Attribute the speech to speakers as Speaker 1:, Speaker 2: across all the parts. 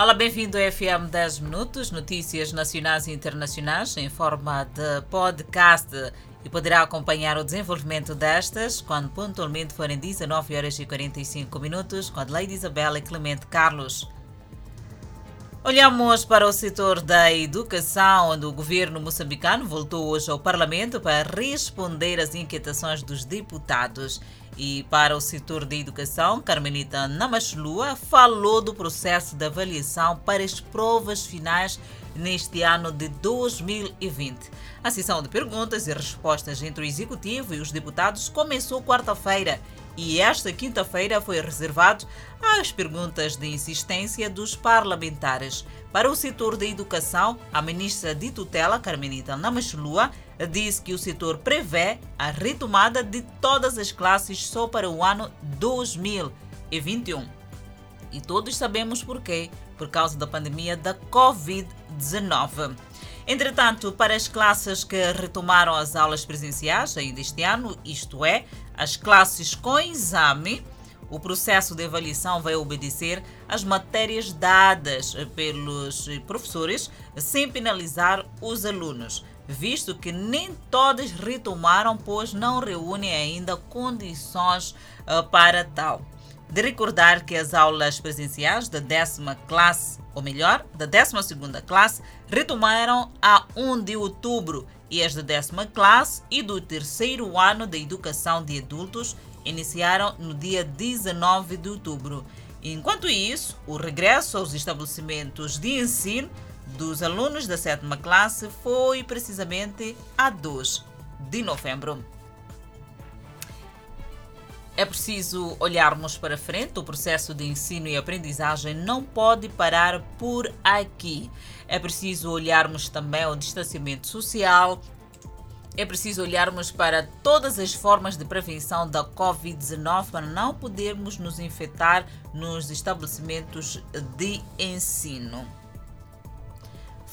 Speaker 1: Olá, bem-vindo ao FM 10 Minutos, notícias nacionais e internacionais em forma de podcast e poderá acompanhar o desenvolvimento destas quando pontualmente forem 19 horas e 45 minutos com Adelaide Isabela e Clemente Carlos. Olhamos para o setor da educação, onde o governo moçambicano voltou hoje ao Parlamento para responder às inquietações dos deputados. E para o setor da educação, Carmelita Namachlua falou do processo de avaliação para as provas finais neste ano de 2020. A sessão de perguntas e respostas entre o Executivo e os deputados começou quarta-feira e esta quinta-feira foi reservado às perguntas de insistência dos parlamentares. Para o setor da educação, a ministra de tutela, Carmenita Namachlua, disse que o setor prevê a retomada de todas as classes só para o ano 2021. E todos sabemos porquê, por causa da pandemia da Covid-19. Entretanto, para as classes que retomaram as aulas presenciais ainda este ano, isto é, as classes com exame, o processo de avaliação vai obedecer às matérias dadas pelos professores, sem penalizar os alunos, visto que nem todas retomaram, pois não reúnem ainda condições uh, para tal. De recordar que as aulas presenciais da décima classe, ou melhor, da décima segunda classe, retomaram a 1 de outubro e as da décima classe e do terceiro ano da educação de adultos iniciaram no dia 19 de outubro. Enquanto isso, o regresso aos estabelecimentos de ensino dos alunos da sétima classe foi precisamente a 2 de novembro. É preciso olharmos para frente. O processo de ensino e aprendizagem não pode parar por aqui. É preciso olharmos também o distanciamento social. É preciso olharmos para todas as formas de prevenção da Covid-19 para não podermos nos infectar nos estabelecimentos de ensino.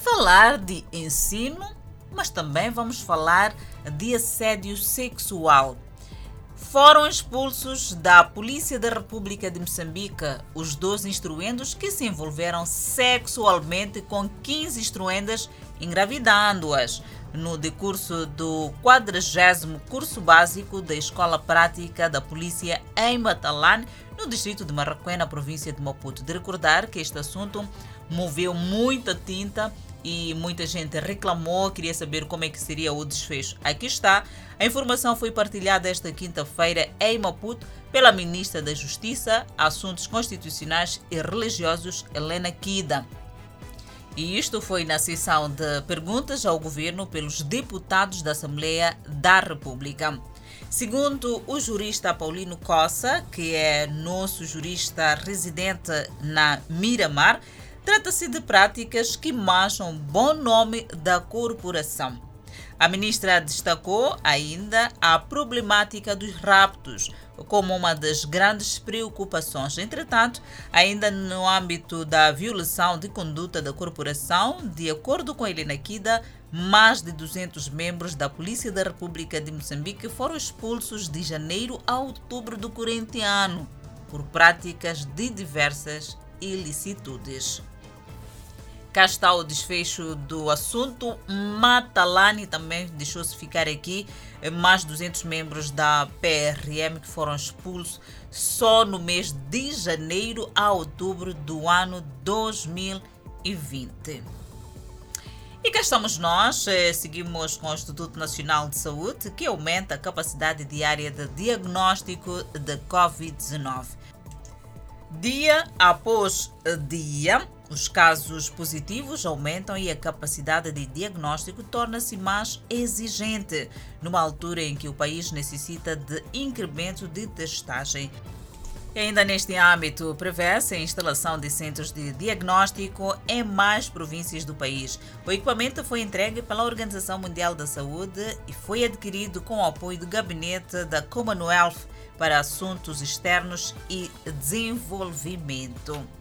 Speaker 1: Falar de ensino, mas também vamos falar de assédio sexual. Foram expulsos da Polícia da República de Moçambique os dois instruendos que se envolveram sexualmente com 15 instruendas, engravidando-as no decurso do 40 curso básico da Escola Prática da Polícia em Matalane, no distrito de Marraquém, na província de Maputo. De recordar que este assunto moveu muita tinta e muita gente reclamou, queria saber como é que seria o desfecho. Aqui está. A informação foi partilhada esta quinta-feira em Maputo pela ministra da Justiça, Assuntos Constitucionais e Religiosos, Helena Kida. E isto foi na sessão de perguntas ao governo pelos deputados da Assembleia da República. Segundo o jurista Paulino Cossa, que é nosso jurista residente na Miramar, Trata-se de práticas que mancham bom nome da corporação. A ministra destacou ainda a problemática dos raptos como uma das grandes preocupações. Entretanto, ainda no âmbito da violação de conduta da corporação, de acordo com Helena Kida, mais de 200 membros da Polícia da República de Moçambique foram expulsos de janeiro a outubro do corrente ano por práticas de diversas ilicitudes. Cá está o desfecho do assunto. Matalani também deixou-se ficar aqui. Mais 200 membros da PRM que foram expulsos só no mês de janeiro a outubro do ano 2020. E cá estamos nós, eh, seguimos com o Instituto Nacional de Saúde, que aumenta a capacidade diária de diagnóstico de Covid-19. Dia após dia, os casos positivos aumentam e a capacidade de diagnóstico torna-se mais exigente, numa altura em que o país necessita de incremento de testagem. E ainda neste âmbito, prevê-se a instalação de centros de diagnóstico em mais províncias do país. O equipamento foi entregue pela Organização Mundial da Saúde e foi adquirido com o apoio do gabinete da Commonwealth para assuntos externos e desenvolvimento.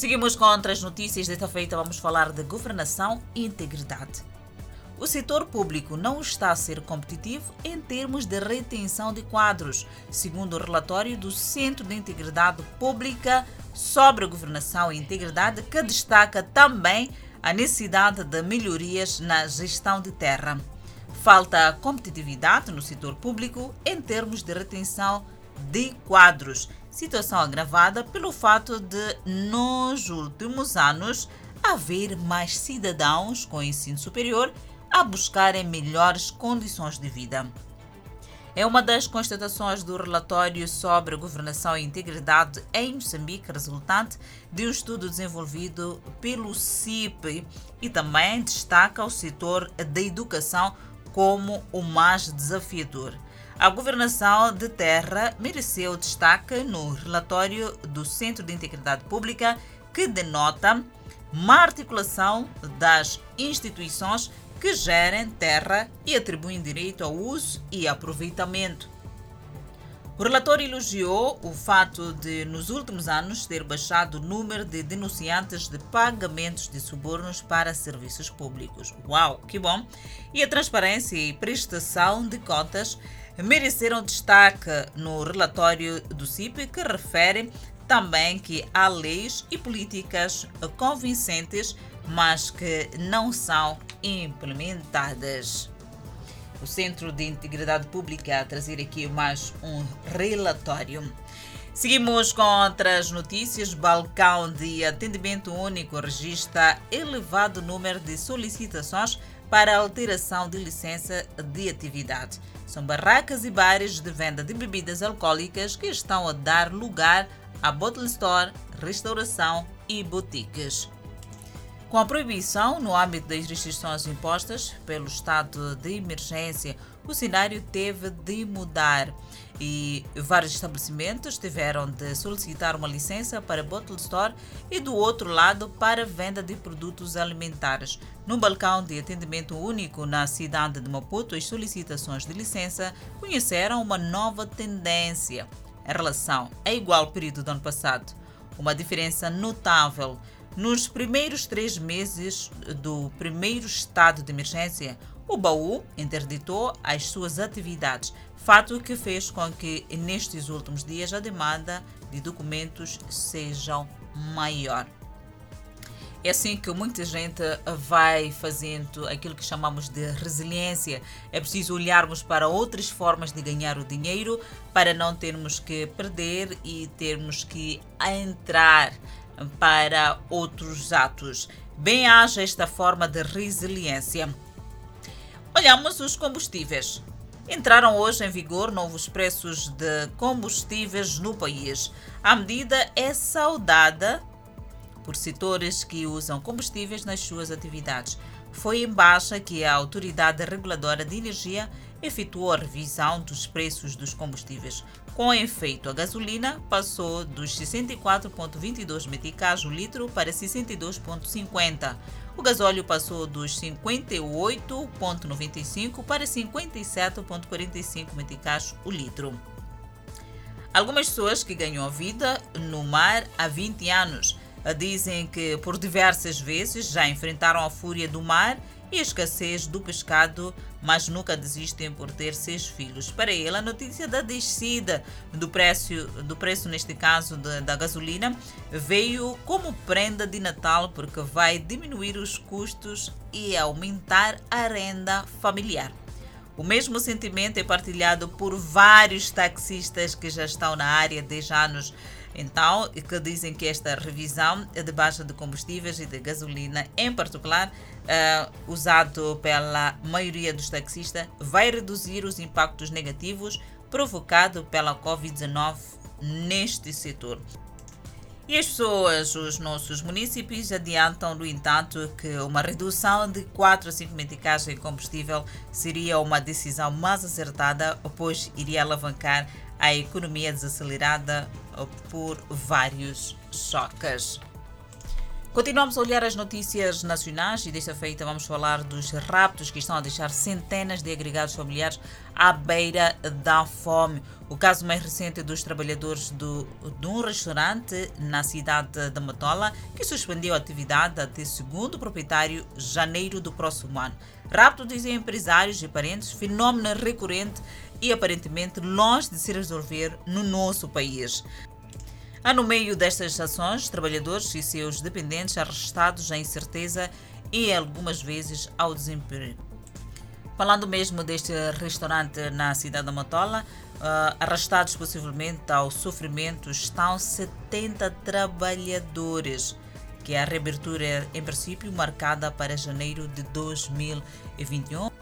Speaker 1: Seguimos com outras notícias. Desta feita vamos falar de governação e integridade. o setor público não está a ser competitivo em termos de retenção de quadros, segundo o relatório do Centro de Integridade Pública sobre Governação e Integridade, que destaca também a necessidade de melhorias na gestão de terra. Falta competitividade no setor público em termos de retenção de quadros, situação agravada pelo fato de, nos últimos anos, haver mais cidadãos com ensino superior a buscarem melhores condições de vida. É uma das constatações do relatório sobre governação e integridade em Moçambique, resultante de um estudo desenvolvido pelo CIP e também destaca o setor da educação como o mais desafiador. A governação de terra mereceu destaque no relatório do Centro de Integridade Pública, que denota má articulação das instituições que gerem terra e atribuem direito ao uso e aproveitamento. O relator elogiou o fato de, nos últimos anos, ter baixado o número de denunciantes de pagamentos de subornos para serviços públicos. Uau, que bom! E a transparência e prestação de cotas mereceram destaque no relatório do CIP, que refere também que há leis e políticas convincentes, mas que não são implementadas. O Centro de Integridade Pública a trazer aqui mais um relatório. Seguimos com outras notícias. Balcão de Atendimento Único registra elevado número de solicitações para alteração de licença de atividade. São barracas e bares de venda de bebidas alcoólicas que estão a dar lugar a bottle store, restauração e boutiques. Com a proibição no âmbito das restrições impostas pelo estado de emergência, o cenário teve de mudar e vários estabelecimentos tiveram de solicitar uma licença para bottle store e do outro lado para venda de produtos alimentares. No balcão de atendimento único na cidade de Maputo, as solicitações de licença conheceram uma nova tendência em relação ao igual período do ano passado. Uma diferença notável. Nos primeiros três meses do primeiro estado de emergência, o baú interditou as suas atividades, fato que fez com que nestes últimos dias a demanda de documentos seja maior. É assim que muita gente vai fazendo aquilo que chamamos de resiliência. É preciso olharmos para outras formas de ganhar o dinheiro para não termos que perder e termos que entrar para outros atos. Bem haja esta forma de resiliência. Olhamos os combustíveis. Entraram hoje em vigor novos preços de combustíveis no país. A medida é saudada por setores que usam combustíveis nas suas atividades. Foi em baixa que a Autoridade Reguladora de Energia efetuou a revisão dos preços dos combustíveis. Com efeito, a gasolina passou dos 64,22 meticais o litro para 62,50. O gasóleo passou dos 58,95 para 57,45 meticais o litro. Algumas pessoas que ganham a vida no mar há 20 anos Dizem que por diversas vezes já enfrentaram a fúria do mar e a escassez do pescado, mas nunca desistem por ter seis filhos. Para ele, a notícia da descida do preço, do preço neste caso da gasolina, veio como prenda de Natal porque vai diminuir os custos e aumentar a renda familiar. O mesmo sentimento é partilhado por vários taxistas que já estão na área desde anos então, que dizem que esta revisão de baixa de combustíveis e de gasolina, em particular, uh, usado pela maioria dos taxistas, vai reduzir os impactos negativos provocados pela Covid-19 neste setor. E as pessoas, os nossos municípios, adiantam, no entanto, que uma redução de 4 a 5 meticais em combustível seria uma decisão mais acertada, pois iria alavancar a economia desacelerada por vários choques. Continuamos a olhar as notícias nacionais e desta feita vamos falar dos raptos que estão a deixar centenas de agregados familiares à beira da fome. O caso mais recente dos trabalhadores do, de um restaurante na cidade de Matola, que suspendeu a atividade até segundo proprietário janeiro do próximo ano. Rapto, dizem empresários e parentes, fenômeno recorrente e aparentemente longe de se resolver no nosso país. Há no meio destas ações trabalhadores e seus dependentes arrestados à incerteza e algumas vezes ao desemprego. Falando mesmo deste restaurante na cidade da Matola, uh, arrastados possivelmente ao sofrimento estão 70 trabalhadores, que é a reabertura em princípio marcada para janeiro de 2021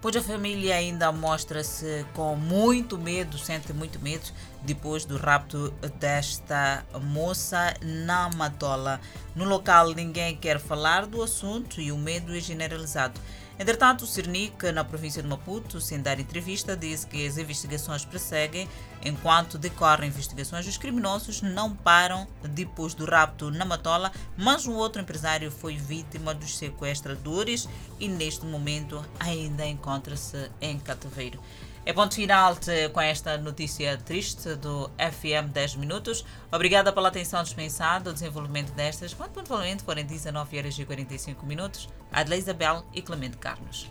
Speaker 1: pois a família ainda mostra-se com muito medo, sente muito medo depois do rapto desta moça na Matola. No local ninguém quer falar do assunto e o medo é generalizado. Entretanto, o Cernic, na província de Maputo, sem dar entrevista, disse que as investigações prosseguem. Enquanto decorrem investigações, os criminosos não param depois do rapto na Matola, mas um outro empresário foi vítima dos sequestradores e neste momento ainda encontra-se em cativeiro. É ponto final com esta notícia triste do FM 10 Minutos. Obrigada pela atenção dispensada, o desenvolvimento destas, quando pontualmente forem 19 horas e 45 minutos. Adelaide Isabel e Clemente Carlos.